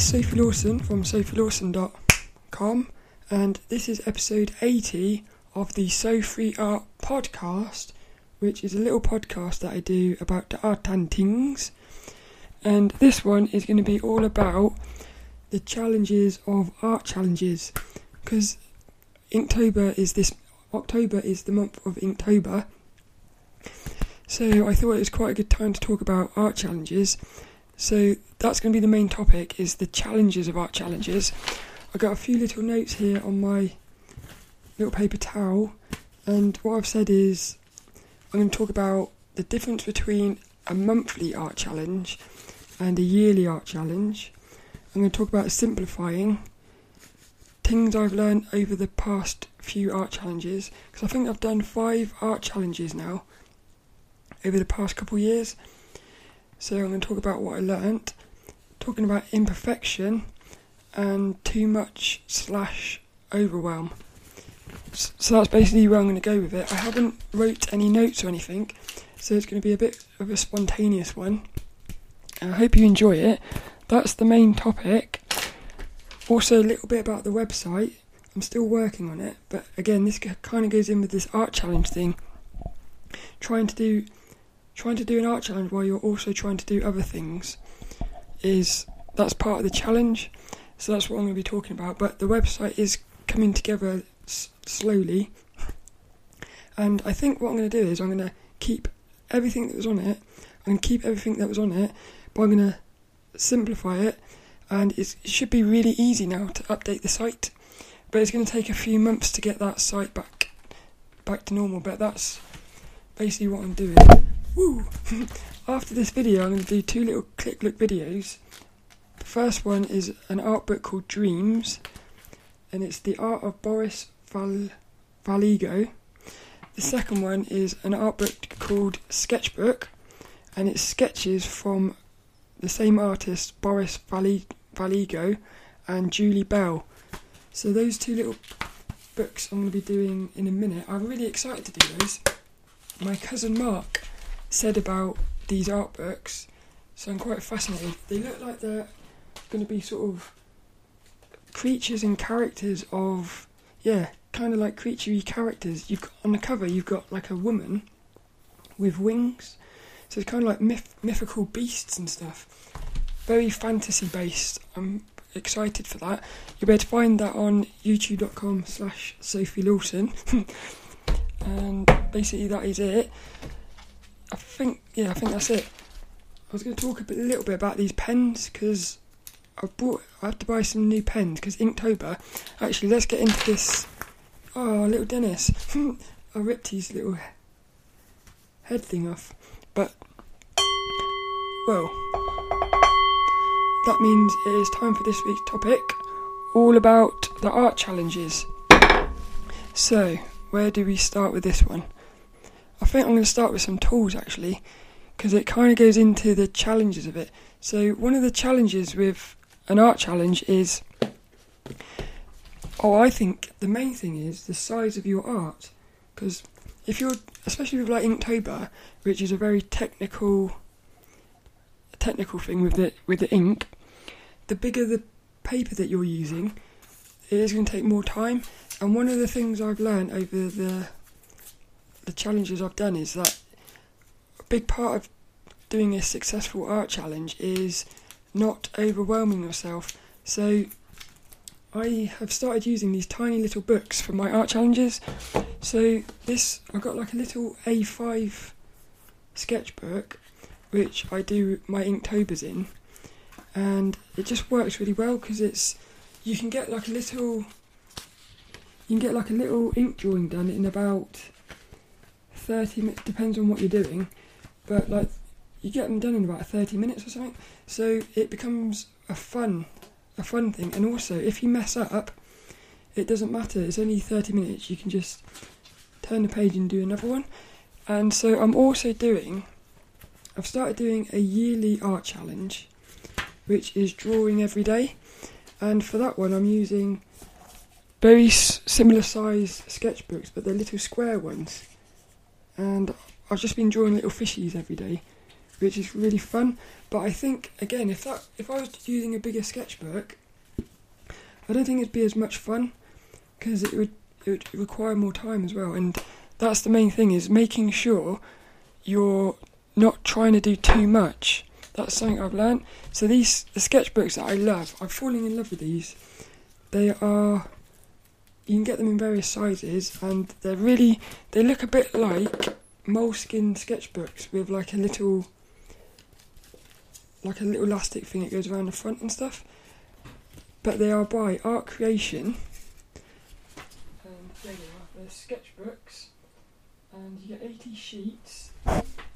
is Sophie Lawson from sophielawson.com, and this is episode 80 of the So Free Art podcast, which is a little podcast that I do about the art and things. And this one is going to be all about the challenges of art challenges, because Inktober is this October is the month of Inktober. So I thought it was quite a good time to talk about art challenges. So that's going to be the main topic is the challenges of art challenges. I got a few little notes here on my little paper towel and what I've said is I'm going to talk about the difference between a monthly art challenge and a yearly art challenge. I'm going to talk about simplifying things I've learned over the past few art challenges because I think I've done five art challenges now over the past couple years so I'm going to talk about what I learnt, talking about imperfection and too much slash overwhelm. So that's basically where I'm going to go with it. I haven't wrote any notes or anything, so it's going to be a bit of a spontaneous one. I hope you enjoy it. That's the main topic. Also, a little bit about the website. I'm still working on it, but again, this kind of goes in with this art challenge thing. Trying to do trying to do an art challenge while you're also trying to do other things is that's part of the challenge. So that's what I'm going to be talking about. But the website is coming together s- slowly, and I think what I'm going to do is I'm going to keep everything that was on it. To keep everything that was on it, but I'm going to simplify it, and it should be really easy now to update the site. But it's going to take a few months to get that site back back to normal. But that's basically what I'm doing. Woo! After this video, I'm going to do two little click look videos. The first one is an art book called Dreams, and it's the art of Boris Val- Vallejo. The second one is an art book called Sketchbook, and it's sketches from the same artist, Boris Valle- Vallejo, and Julie Bell. So those two little books I'm going to be doing in a minute. I'm really excited to do those. My cousin Mark said about these art books, so I'm quite fascinated. They look like they're going to be sort of creatures and characters of, yeah, kind of like creaturey characters. You've got, on the cover, you've got like a woman with wings, so it's kind of like myth, mythical beasts and stuff. Very fantasy based. I'm excited for that. You'll be able to find that on youtube.com slash Sophie Lawson. and basically that is it. I think, yeah, I think that's it. I was going to talk a, bit, little bit about these pens because I bought, I have to buy some new pens because Inktober. Actually, let's get into this. Oh, little Dennis. I ripped his little head thing off. But, well, that means it is time for this week's topic all about the art challenges. So, where do we start with this one? I think I'm going to start with some tools actually, because it kind of goes into the challenges of it. So, one of the challenges with an art challenge is, oh, I think the main thing is the size of your art, because if you're, especially with like Inktober, which is a very technical, technical thing with the with the ink, the bigger the paper that you're using, it is going to take more time. And one of the things I've learned over the the challenges I've done is that a big part of doing a successful art challenge is not overwhelming yourself. So I have started using these tiny little books for my art challenges. So this I've got like a little A5 sketchbook which I do my Inktobers in and it just works really well because it's you can get like a little you can get like a little ink drawing done in about 30 minutes, depends on what you're doing, but like you get them done in about 30 minutes or something. So it becomes a fun, a fun thing. And also, if you mess up, it doesn't matter. It's only 30 minutes. You can just turn the page and do another one. And so I'm also doing, I've started doing a yearly art challenge, which is drawing every day. And for that one, I'm using very similar size sketchbooks, but they're little square ones and I've just been drawing little fishies every day, which is really fun. But I think again, if that if I was using a bigger sketchbook, I don't think it'd be as much fun because it would it would require more time as well. And that's the main thing is making sure you're not trying to do too much. That's something I've learned. So these the sketchbooks that I love, I'm falling in love with these. They are you can get them in various sizes and they're really they look a bit like Moleskine sketchbooks with like a little like a little elastic thing that goes around the front and stuff. But they are by Art Creation. And there they are. They're sketchbooks. And you get 80 sheets,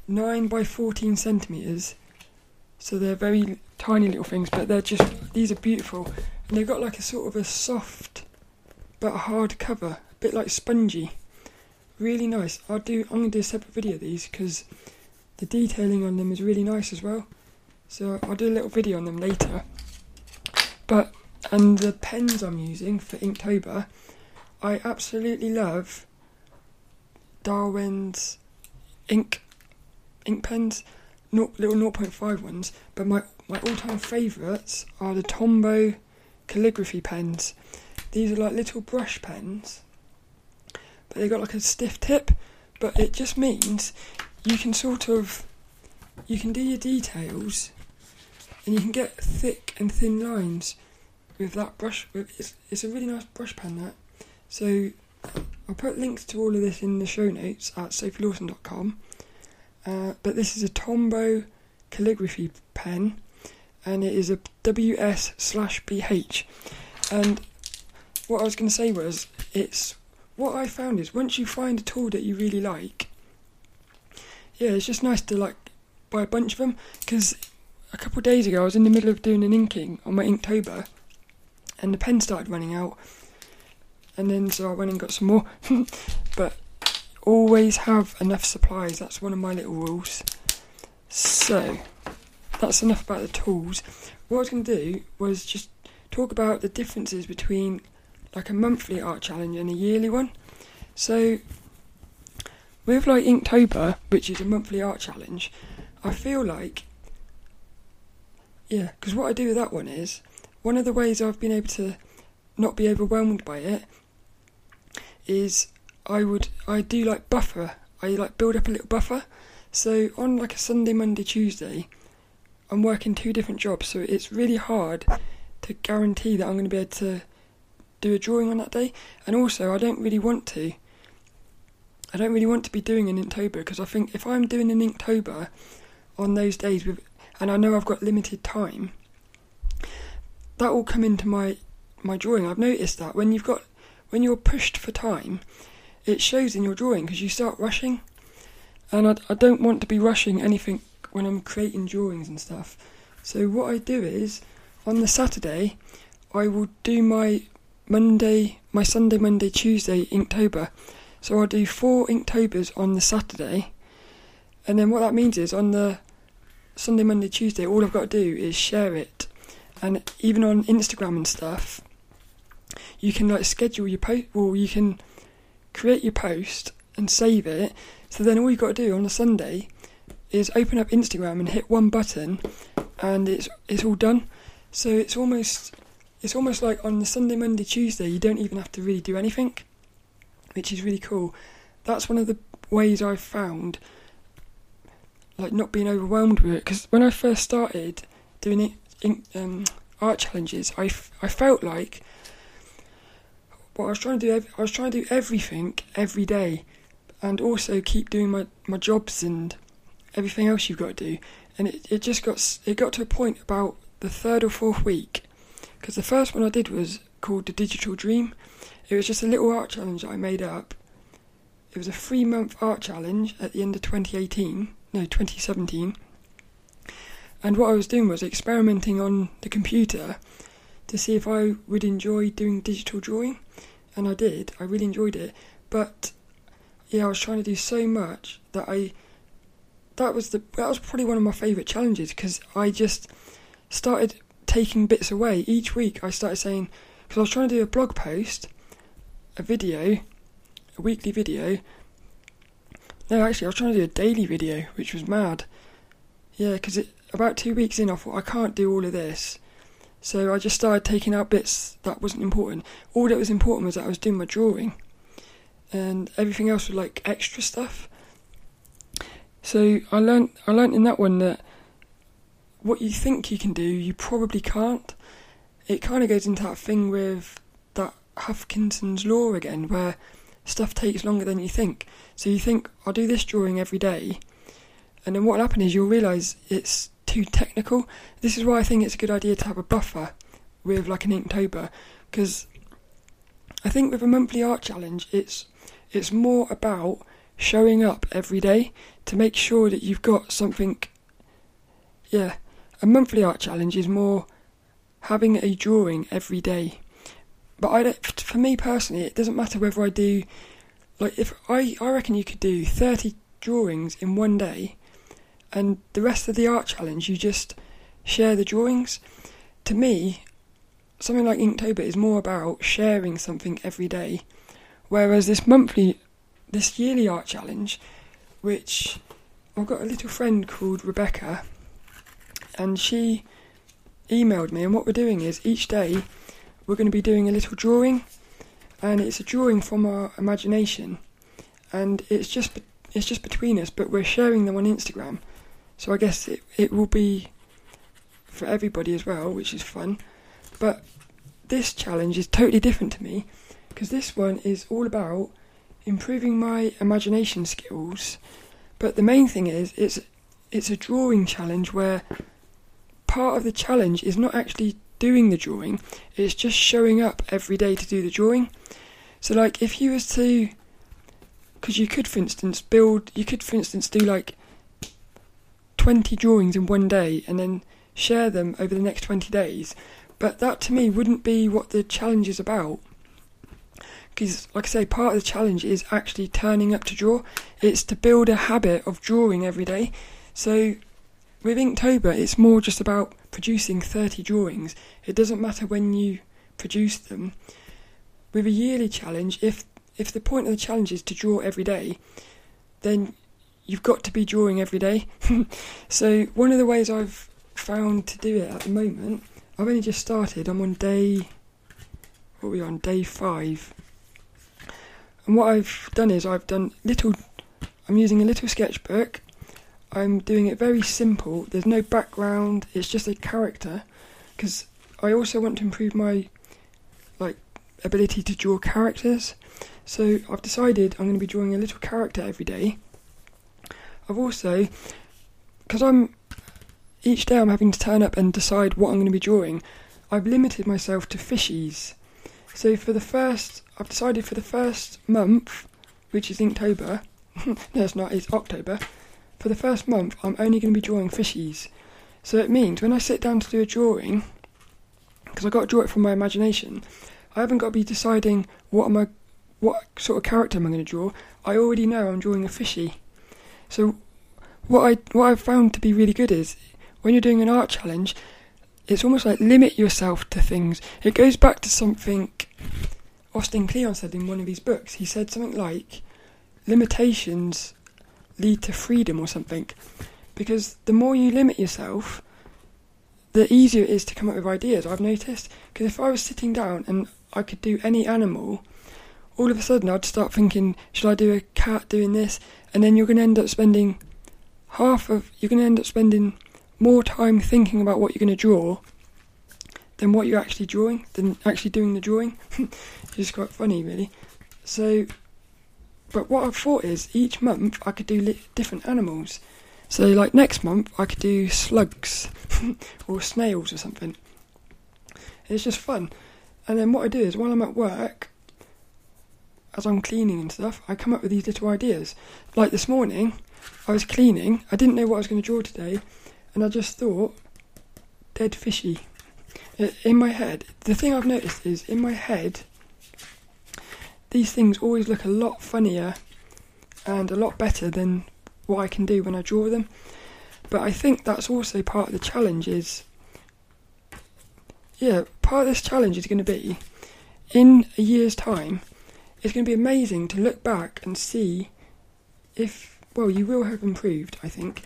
9 by 14 centimetres. So they're very tiny little things, but they're just, these are beautiful. And they've got like a sort of a soft but hard cover, a bit like spongy. Really nice. I'll do, I'm to do a separate video of these because the detailing on them is really nice as well. So I'll do a little video on them later. But and the pens I'm using for Inktober, I absolutely love Derwent's ink ink pens, not, little 0.5 ones. But my my all-time favourites are the Tombow calligraphy pens. These are like little brush pens, but they've got like a stiff tip. But it just means you can sort of you can do your details and you can get thick and thin lines with that brush. It's, it's a really nice brush pen that. So I'll put links to all of this in the show notes at sophielawson.com. Uh, but this is a Tombow calligraphy pen, and it is a WS slash BH. And what I was going to say was, it's what I found is once you find a tool that you really like, yeah, it's just nice to like buy a bunch of them because a couple of days ago I was in the middle of doing an inking on my Inktober and the pen started running out. And then so I went and got some more. But always have enough supplies. That's one of my little rules. So that's enough about the tools. What I was going to do was just talk about the differences between like a monthly art challenge and a yearly one so with like Inktober which is a monthly art challenge I feel like yeah, because what I do with that one is one of the ways I've been able to not be overwhelmed by it is I would I do like buffer. I like build up a little buffer. So on like a Sunday, Monday, Tuesday, I'm working two different jobs, so it's really hard to guarantee that I'm going to be able to do a drawing on that day. And also, I don't really want to. I don't really want to be doing an Inktober because I think if I'm doing an Inktober on those days with and I know I've got limited time, that will come into my my drawing. I've noticed that when you've got when you're pushed for time, it shows in your drawing because you start rushing, and I, I don't want to be rushing anything when I'm creating drawings and stuff. So what I do is on the Saturday, I will do my Monday, my Sunday, Monday, Tuesday Inktober. So I'll do four Inktobers on the Saturday, and then what that means is on the Sunday, Monday, Tuesday, all I've got to do is share it. And even on Instagram and stuff, you can like schedule your post, or you can create your post and save it. So then all you've got to do on a Sunday is open up Instagram and hit one button, and it's it's all done. So it's almost it's almost like on the Sunday, Monday, Tuesday, you don't even have to really do anything, which is really cool. That's one of the ways I've found like not being overwhelmed with it because when I first started doing it in, um, art challenges, I, f- I felt like what I was trying to do. Ev- I was trying to do everything every day, and also keep doing my, my jobs and everything else you've got to do. And it, it just got it got to a point about the third or fourth week because the first one I did was called the Digital Dream. It was just a little art challenge that I made up. It was a three month art challenge at the end of 2018 no 2017 and what I was doing was experimenting on the computer to see if I would enjoy doing digital drawing and I did I really enjoyed it but yeah I was trying to do so much that I that was the that was probably one of my favorite challenges because I just started taking bits away each week I started saying because I was trying to do a blog post a video a weekly video no, actually, I was trying to do a daily video, which was mad. Yeah, because about two weeks in, I thought I can't do all of this. So I just started taking out bits that wasn't important. All that was important was that I was doing my drawing, and everything else was like extra stuff. So I learned I learned in that one that what you think you can do, you probably can't. It kind of goes into that thing with that Hutchinson's law again, where stuff takes longer than you think. So you think I'll do this drawing every day, and then what will happen is you'll realise it's too technical. This is why I think it's a good idea to have a buffer with like an Inktober, because I think with a monthly art challenge, it's it's more about showing up every day to make sure that you've got something. Yeah, a monthly art challenge is more having a drawing every day. But I don't, for me personally, it doesn't matter whether I do, like if I I reckon you could do thirty drawings in one day, and the rest of the art challenge you just share the drawings. To me, something like Inktober is more about sharing something every day, whereas this monthly, this yearly art challenge, which I've got a little friend called Rebecca, and she emailed me, and what we're doing is each day we're going to be doing a little drawing, and it's a drawing from our imagination, and it's just it's just between us, but we're sharing them on Instagram. So I guess it, it will be for everybody as well, which is fun. But this challenge is totally different to me because this one is all about improving my imagination skills. But the main thing is it's it's a drawing challenge where part of the challenge is not actually doing the drawing, it's just showing up every day to do the drawing. So like if you was to because you could for instance build you could for instance do like 20 drawings in one day and then share them over the next 20 days. But that to me wouldn't be what the challenge is about. Because, like I say, part of the challenge is actually turning up to draw. It's to build a habit of drawing every day. So, with Inktober, it's more just about producing 30 drawings. It doesn't matter when you produce them. With a yearly challenge, if if the point of the challenge is to draw every day, then you've got to be drawing every day. so one of the ways I've found to do it at the moment, I've only just started. I'm on day, what are we on? Day five. And what I've done is I've done little. I'm using a little sketchbook. I'm doing it very simple. There's no background. It's just a character, because I also want to improve my like ability to draw characters. So I've decided I'm going to be drawing a little character every day I've also, because I'm each day I'm having to turn up and decide what I'm going to be drawing. I've limited myself to fishies. So for the first, I've decided for the first month, which is Inktober. no, it's not. It's October. For the first month, I'm only going to be drawing fishies. So it means when I sit down to do a drawing, because I've got to draw it from my imagination, I haven't got to be deciding what am I, what sort of character am I going to draw. I already know I'm drawing a fishy. So what I what I've found to be really good is when you're doing an art challenge, it's almost like limit yourself to things. It goes back to something Austin Kleon said in one of his books. He said something like limitations lead to freedom or something. Because the more you limit yourself, the easier it is to come up with ideas, I've noticed. Because if I was sitting down and I could do any animal, all of a sudden I'd start thinking, should I do a cat doing this? And then you're going to end up spending half of, you're going to end up spending more time thinking about what you're going to draw than what you're actually drawing, than actually doing the drawing. it's quite funny, really. So, but what I've thought is each month I could do li- different animals. So, like next month, I could do slugs or snails or something. It's just fun. And then what I do is while I'm at work, as I'm cleaning and stuff, I come up with these little ideas. Like this morning, I was cleaning, I didn't know what I was going to draw today, and I just thought, dead fishy. In my head, the thing I've noticed is in my head, these things always look a lot funnier and a lot better than what I can do when I draw them. But I think that's also part of the challenge is yeah, part of this challenge is going to be in a year's time it's going to be amazing to look back and see if, well, you will have improved, I think.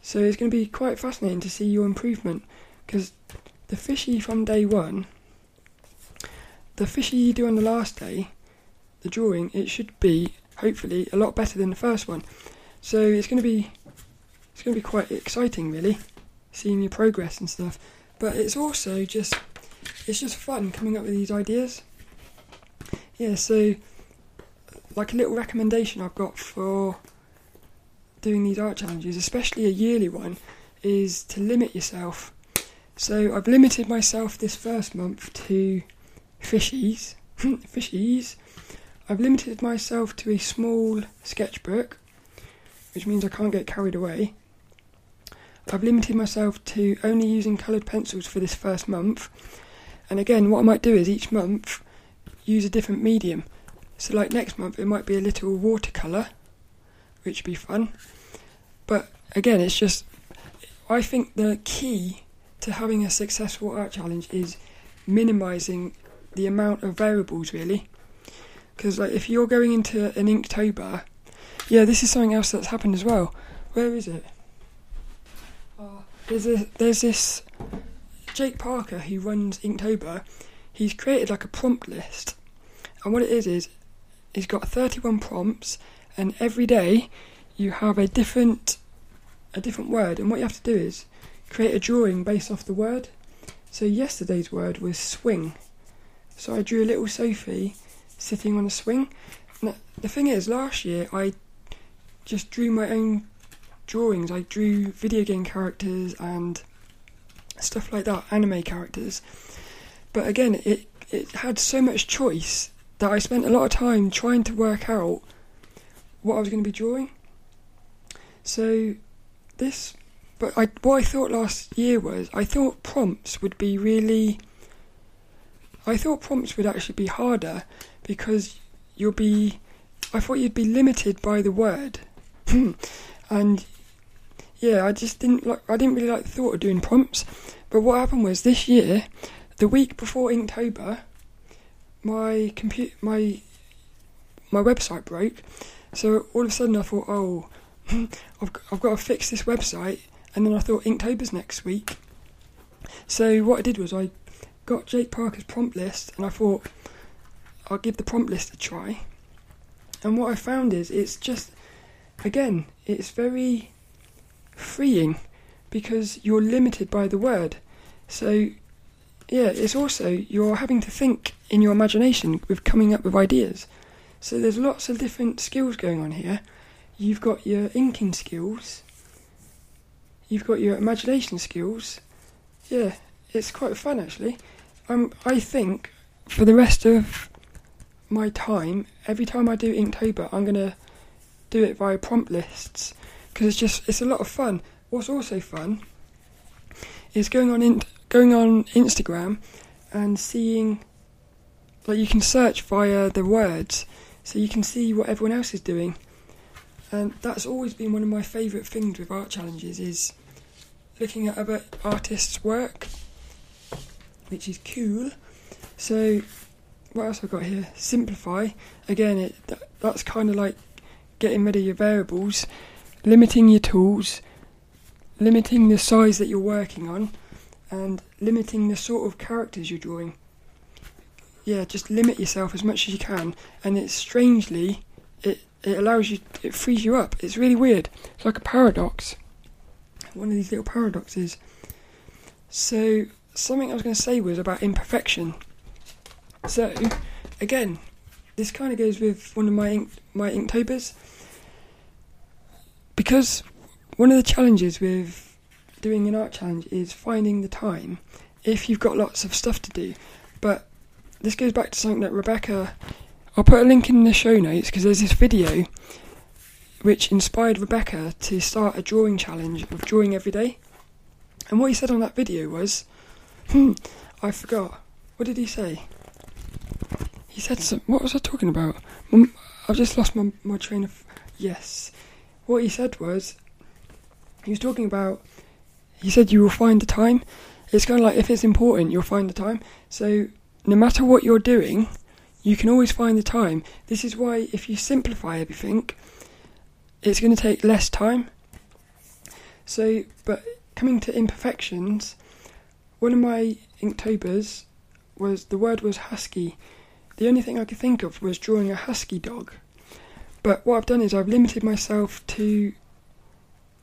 So it's going to be quite fascinating to see your improvement because the fishy from day one, the fishy you do on the last day, the drawing, it should be hopefully a lot better than the first one. So it's going to be it's going to be quite exciting, really, seeing your progress and stuff. But it's also just it's just fun coming up with these ideas. Yeah, so like a little recommendation I've got for doing these art challenges, especially a yearly one, is to limit yourself. So I've limited myself this first month to fishies, fishies. I've limited myself to a small sketchbook, which means I can't get carried away. I've limited myself to only using coloured pencils for this first month. And again, what I might do is each month use a different medium. So, like next month, it might be a little watercolour, which would be fun. But again, it's just, I think the key to having a successful art challenge is minimising the amount of variables, really. Because, like, if you're going into an Inktober, yeah, this is something else that's happened as well. Where is it? Oh, there's a there's this Jake Parker who runs Inktober. He's created like a prompt list, and what it is is he's got 31 prompts, and every day you have a different a different word, and what you have to do is create a drawing based off the word. So yesterday's word was swing. So I drew a little Sophie sitting on a swing. The thing is, last year I just drew my own drawings. I drew video game characters and stuff like that, anime characters. But again, it it had so much choice that I spent a lot of time trying to work out what I was going to be drawing. So this, but I what I thought last year was I thought prompts would be really. I thought prompts would actually be harder because you'll be. I thought you'd be limited by the word, and yeah, I just didn't like. I didn't really like the thought of doing prompts. But what happened was this year, the week before Inktober, my computer, my my website broke. So all of a sudden I thought, oh, I've I've got to fix this website. And then I thought Inktober's next week. So what I did was I got Jake Parker's prompt list, and I thought I'll give the prompt list a try. And what I found is it's just, again, it's very freeing because you're limited by the word. So, yeah, it's also you're having to think in your imagination with coming up with ideas. So there's lots of different skills going on here. You've got your inking skills. You've got your imagination skills. Yeah, it's quite fun actually. Um, I think for the rest of my time, every time I do Inktober, I'm gonna do it via prompt lists because it's just it's a lot of fun. What's also fun is going on in, going on Instagram and seeing like you can search via the words, so you can see what everyone else is doing. And that's always been one of my favourite things with art challenges is looking at other artists' work, which is cool. So, what else I've got here? Simplify. Again, it that, that's kind of like getting rid of your variables limiting your tools, limiting the size that you're working on, and limiting the sort of characters you're drawing. Yeah, just limit yourself as much as you can, and it's strangely, it, it allows you, it frees you up. It's really weird. It's like a paradox. One of these little paradoxes. So, something I was going to say was about imperfection. So, again, this kind of goes with one of my ink, my Inktober's because one of the challenges with doing an art challenge is finding the time if you've got lots of stuff to do. But this goes back to something that Rebecca. I'll put a link in the show notes because there's this video which inspired Rebecca to start a drawing challenge of drawing every day. And what he said on that video was, hmm, I forgot. What did he say? He said some. What was I talking about? I've just lost my, my train of. Yes what he said was he was talking about he said you will find the time it's kind of like if it's important you'll find the time so no matter what you're doing you can always find the time this is why if you simplify everything it's going to take less time So, but coming to imperfections, one of my Inktobers was the word was husky. The only thing I could think of was drawing a husky dog. But what I've done is I've limited myself to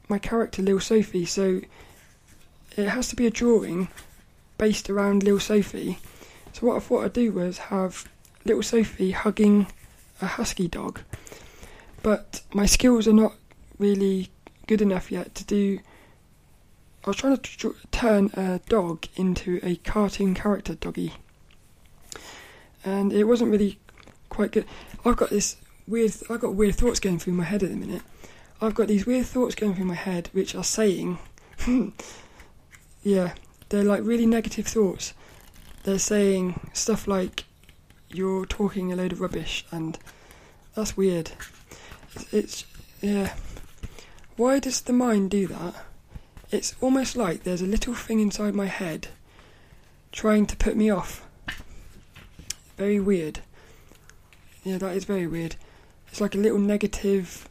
my character Lil Sophie, so it has to be a drawing based around Lil Sophie. So what I thought I'd do was have little Sophie hugging a husky dog. But my skills are not really good enough yet to do. I was trying to turn a dog into a cartoon character doggy, and it wasn't really quite good. I've got this weird. I've got weird thoughts going through my head at the minute. I've got these weird thoughts going through my head which are saying, yeah, they're like really negative thoughts. They're saying stuff like, "You're talking a load of rubbish," and that's weird. It's, it's yeah. Why does the mind do that? It's almost like there's a little thing inside my head trying to put me off. Very weird. Yeah, that is very weird. It's like a little negative.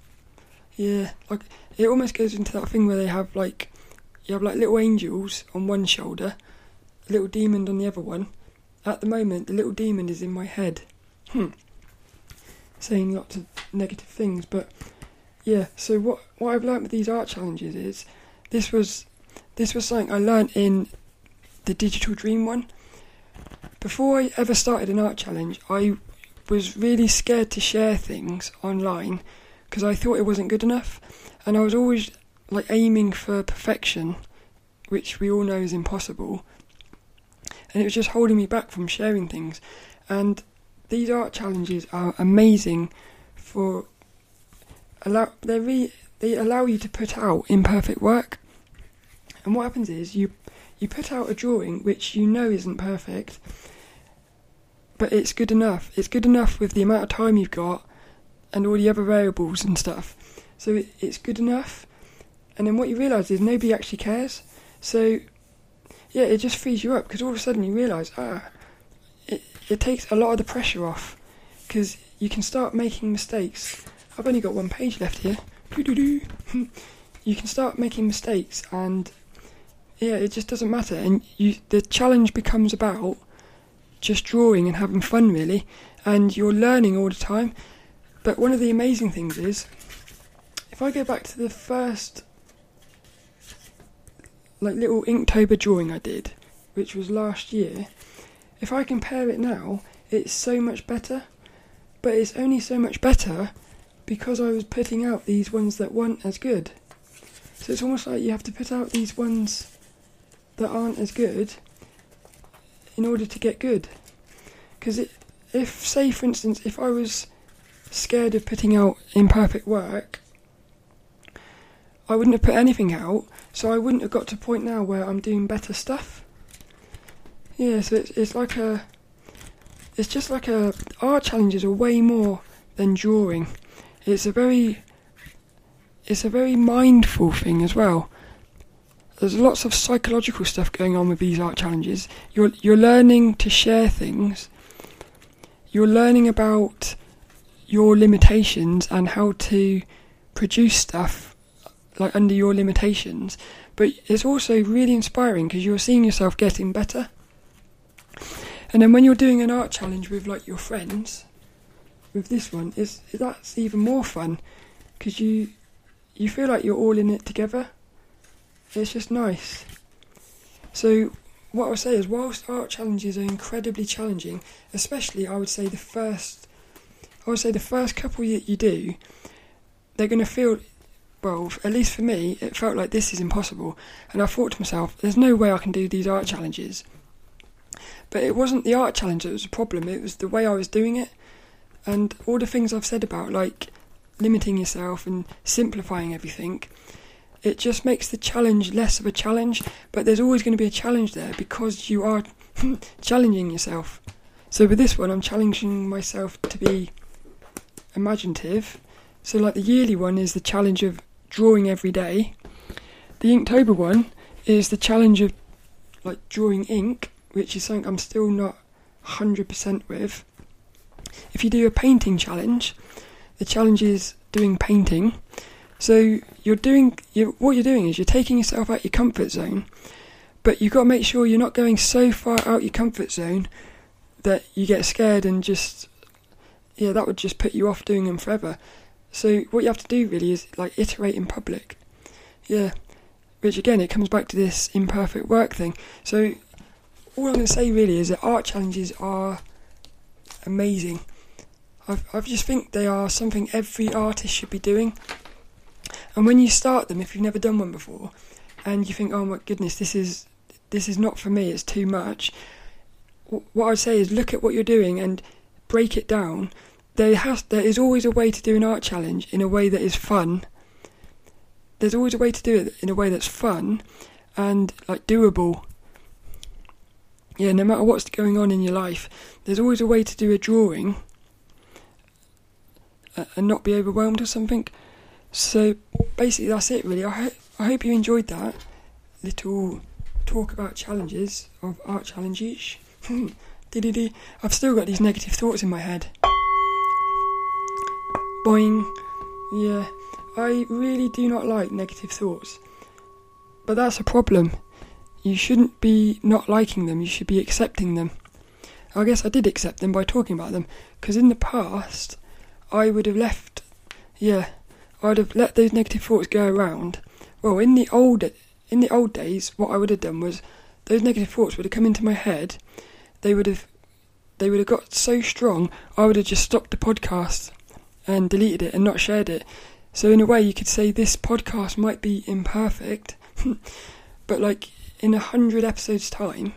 Yeah, like it almost goes into that thing where they have like you have like little angels on one shoulder, a little demon on the other one. At the moment, the little demon is in my head. Hmm. Saying lots of negative things, but yeah. So what what I've learnt with these art challenges is this was this was something I learnt in the digital dream one. Before I ever started an art challenge, I was really scared to share things online because I thought it wasn't good enough, and I was always like aiming for perfection, which we all know is impossible. And it was just holding me back from sharing things. And these art challenges are amazing for allow they re, they allow you to put out imperfect work. And what happens is you you put out a drawing which you know isn't perfect, but it's good enough. It's good enough with the amount of time you've got and all the other variables and stuff. So it's good enough. And then what you realise is nobody actually cares. So yeah, it just frees you up because all of a sudden you realise ah, it it takes a lot of the pressure off because you can start making mistakes. I've only got one page left here. You can start making mistakes and yeah, it just doesn't matter. And you, the challenge becomes about just drawing and having fun, really. And you're learning all the time. But one of the amazing things is, if I go back to the first, like little Inktober drawing I did, which was last year, if I compare it now, it's so much better. But it's only so much better because I was putting out these ones that weren't as good. So it's almost like you have to put out these ones that aren't as good in order to get good. Because if, say, for instance, if I was scared of putting out imperfect work, I wouldn't have put anything out, so I wouldn't have got to a point now where I'm doing better stuff. Yeah, so it's, it's like a. It's just like a. Art challenges are way more than drawing. It's a very. It's a very mindful thing as well. There's lots of psychological stuff going on with these art challenges. You're you're learning to share things. You're learning about your limitations and how to produce stuff like under your limitations. But it's also really inspiring because you're seeing yourself getting better. And then when you're doing an art challenge with like your friends, with this one, is that's even more fun because you you feel like you're all in it together. It's just nice. So what I would say is, whilst art challenges are incredibly challenging, especially I would say the first, I would say the first couple that you do, they're going to feel, well, at least for me, it felt like this is impossible, and I thought to myself, there's no way I can do these art challenges. But it wasn't the art challenge that was the problem; it was the way I was doing it, and all the things I've said about like limiting yourself and simplifying everything it just makes the challenge less of a challenge, but there's always going to be a challenge there because you are challenging yourself. So with this one, I'm challenging myself to be imaginative. So like the yearly one is the challenge of drawing every day. The Inktober one is the challenge of like drawing ink, which is something I'm still not 100% with. If you do a painting challenge, the challenge is doing painting. So you're doing you what you're doing is you're taking yourself out of your comfort zone, but you've got to make sure you're not going so far out your comfort zone that you get scared and just yeah that would just put you off doing them forever. So what you have to do really is like iterate in public. Yeah, which again it comes back to this imperfect work thing. So all I'm going to say really is that art challenges are amazing. I I just think they are something every artist should be doing. And when you start them, if you've never done one before, and you think, "Oh my goodness, this is this is not for me. It's too much," what I'd say is look at what you're doing and break it down. There has there is always a way to do an art challenge in a way that is fun. There's always a way to do it in a way that's fun and like doable. Yeah, no matter what's going on in your life, there's always a way to do a drawing uh, and not be overwhelmed or something. So basically, that's it. Really, I hope I hope you enjoyed that little talk about challenges of art challenges. I've still got these negative thoughts in my head. Boing. Yeah, I really do not like negative thoughts. But that's a problem. You shouldn't be not liking them, you should be accepting them. I guess I did accept them by talking about them, because in the past, I would have left, yeah, I'd have let those negative thoughts go around. Well, in the old in the old days, what I would have done was those negative thoughts would have come into my head. They would have they would have got so strong. I would have just stopped the podcast and deleted it and not shared it. So in a way, you could say this podcast might be imperfect, but like in a hundred episodes time,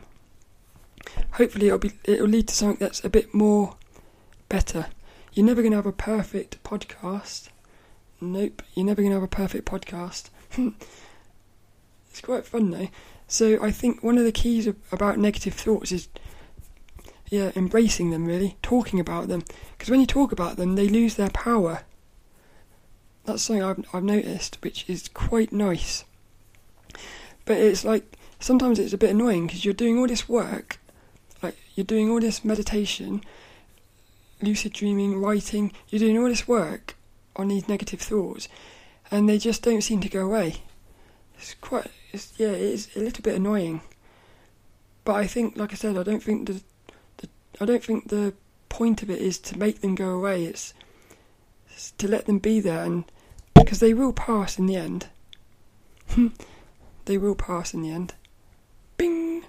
hopefully it'll be it'll lead to something that's a bit more better. You're never going to have a perfect podcast, Nope, you're never going to have a perfect podcast. it's quite fun though. So I think one of the keys about negative thoughts is, yeah, embracing them really, talking about them. Because when you talk about them, they lose their power. That's something I've, I've noticed, which is quite nice. But it's like, sometimes it's a bit annoying because you're doing all this work, like you're doing all this meditation, lucid dreaming, writing, you're doing all this work, on these negative thoughts, and they just don't seem to go away. It's quite, it's, yeah, it's a little bit annoying. But I think, like I said, I don't think the, the I don't think the point of it is to make them go away. It's, it's to let them be there, and because they will pass in the end. they will pass in the end. Bing.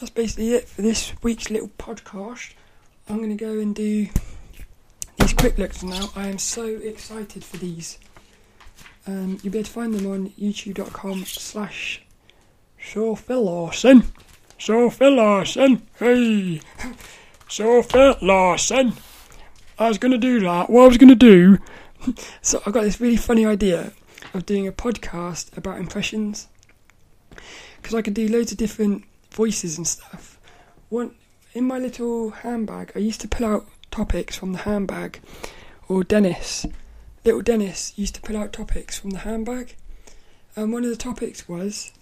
That's basically it for this week's little podcast. I'm going to go and do these quick looks now. I am so excited for these. Um, you'll be able to find them on youtube.com slash Phil Lawson. Phil Lawson. Hey. Phil Lawson. I was going to do that. What I was going to do... so I got this really funny idea of doing a podcast about impressions. Because I could do loads of different voices and stuff. One In my little handbag, I used to pull out topics from the handbag. Or Dennis, little Dennis used to pull out topics from the handbag. And one of the topics was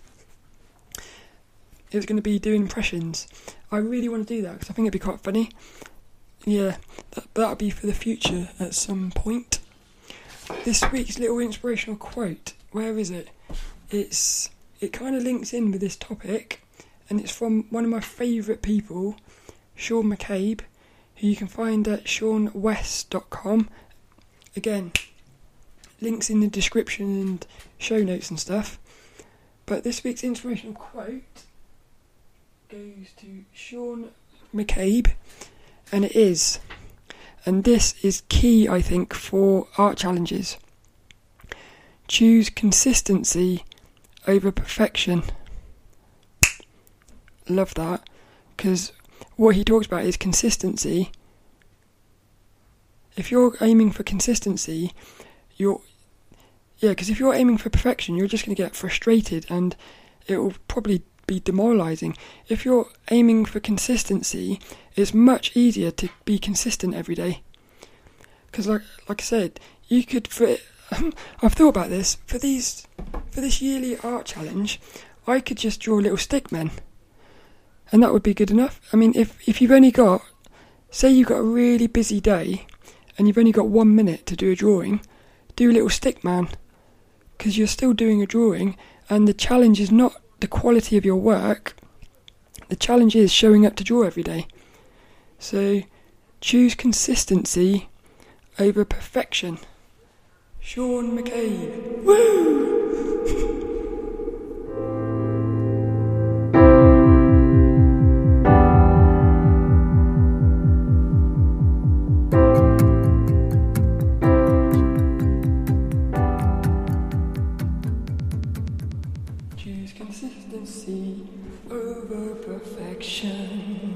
it was going to be doing impressions. I really want to do that because I think it'd be quite funny. Yeah, that, that'll be for the future at some point. This week's little inspirational quote, where is it? It's it kind of links in with this topic, and it's from one of my favourite people, Sean McCabe, who you can find at seanwes.com. Again, links in the description and show notes and stuff. But this week's inspirational quote goes to Sean McCabe, and it is, and this is key, I think, for art challenges. Choose consistency over perfection. Love that, because what he talks about is consistency. If you're aiming for consistency, you're yeah, because if you're aiming for perfection, you're just going to get frustrated and it will probably be demoralizing. If you're aiming for consistency, it's much easier to be consistent every day. Because, like like I said, you could for I've thought about this for these for this yearly art challenge. I could just draw little stick men and that would be good enough. I mean, if if you've only got, say, you've got a really busy day, and you've only got one minute to do a drawing, do a little stick man, because you're still doing a drawing, and the challenge is not the quality of your work. The challenge is showing up to draw every day. So choose consistency over perfection. Sean McCabe. Woo! Over perfection.